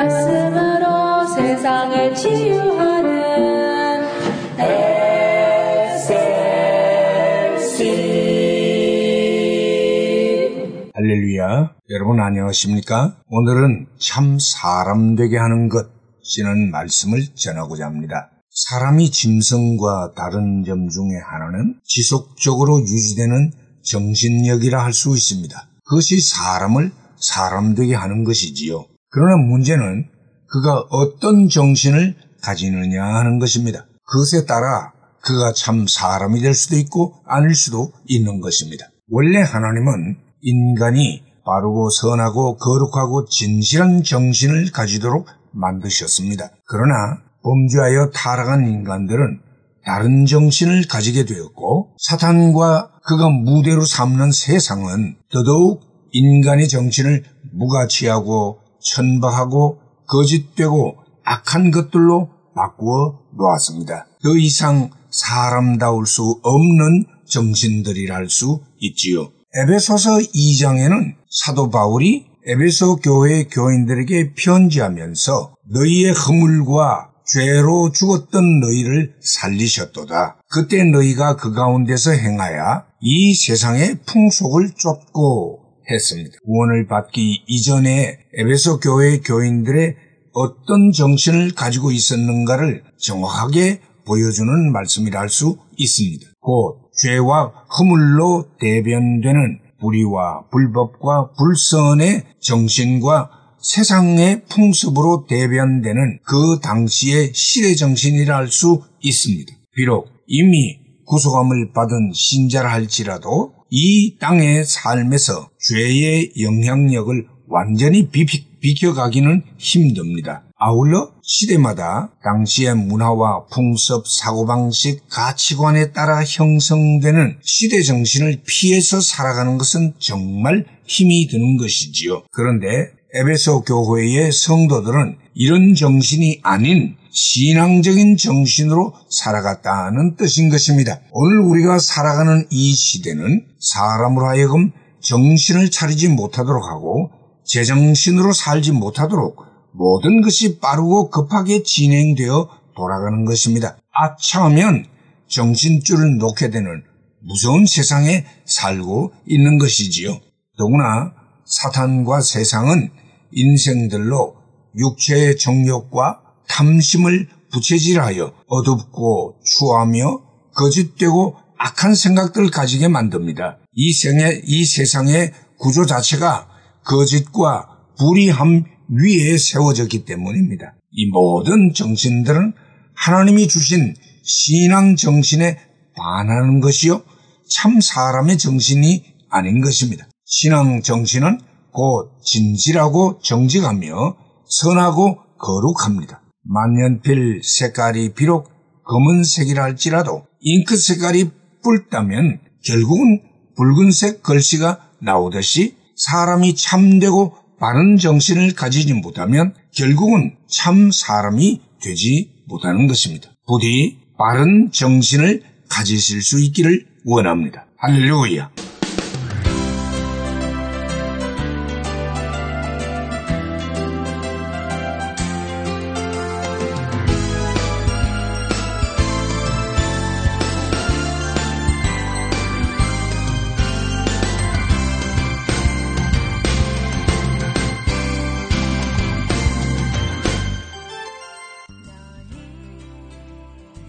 말씀으로 세상을 치유하는 SLC 할렐루야. 여러분 안녕하십니까? 오늘은 참 사람 되게 하는 것이는 말씀을 전하고자 합니다. 사람이 짐승과 다른 점 중에 하나는 지속적으로 유지되는 정신력이라 할 수 있습니다. 그것이 사람을 사람 되게 하는 것이지요 그러나 문제는 그가 어떤 정신을 가지느냐 하는 것입니다. 그것에 따라 그가 참 사람이 될 수도 있고 아닐 수도 있는 것입니다. 원래 하나님은 인간이 바르고 선하고 거룩하고 진실한 정신을 가지도록 만드셨습니다. 그러나 범죄하여 타락한 인간들은 다른 정신을 가지게 되었고 사탄과 그가 무대로 삼는 세상은 더더욱 인간의 정신을 무가치하고 천박하고 거짓되고 악한 것들로 바꾸어 놓았습니다. 더 이상 사람다울 수 없는 정신들이라 할수 있지요. 에베소서 2장에는 사도 바울이 에베소 교회 교인들에게 편지하면서 너희의 허물과 죄로 죽었던 너희를 살리셨도다. 그때 너희가 그 가운데서 행하여 이 세상의 풍속을 쫓고 했습니다. 구원을 받기 이전에 에베소 교회 교인들의 어떤 정신을 가지고 있었는가를 정확하게 보여주는 말씀이라 할 수 있습니다. 곧 죄와 허물로 대변되는 불의와 불법과 불선의 정신과 세상의 풍습으로 대변되는 그 당시의 시대 정신이라 할 수 있습니다. 비록 이미 구속함을 받은 신자라 할지라도 이 땅의 삶에서 죄의 영향력을 완전히 비켜가기는 힘듭니다. 아울러 시대마다 당시의 문화와 풍습, 사고방식, 가치관에 따라 형성되는 시대 정신을 피해서 살아가는 것은 정말 힘이 드는 것이지요. 그런데 에베소 교회의 성도들은 이런 정신이 아닌 신앙적인 정신으로 살아갔다는 뜻인 것입니다. 오늘 우리가 살아가는 이 시대는 사람으로 하여금 정신을 차리지 못하도록 하고 제정신으로 살지 못하도록 모든 것이 빠르고 급하게 진행되어 돌아가는 것입니다. 아차하면 정신줄을 놓게 되는 무서운 세상에 살고 있는 것이지요. 더구나 사탄과 세상은 인생들로 육체의 정욕과 탐심을 부채질하여 어둡고 추하며 거짓되고 악한 생각들을 가지게 만듭니다. 이 생의, 이 세상의 구조 자체가 거짓과 불의함 위에 세워졌기 때문입니다. 이 모든 정신들은 하나님이 주신 신앙 정신에 반하는 것이요. 참 사람의 정신이 아닌 것입니다. 신앙 정신은 곧 진실하고 정직하며 선하고 거룩합니다. 만년필 색깔이 비록 검은색이라 할지라도 잉크 색깔이 붉다면 결국은 붉은색 글씨가 나오듯이 사람이 참되고 바른 정신을 가지지 못하면 결국은 참 사람이 되지 못하는 것입니다. 부디 바른 정신을 가지실 수 있기를 원합니다. 할렐루야.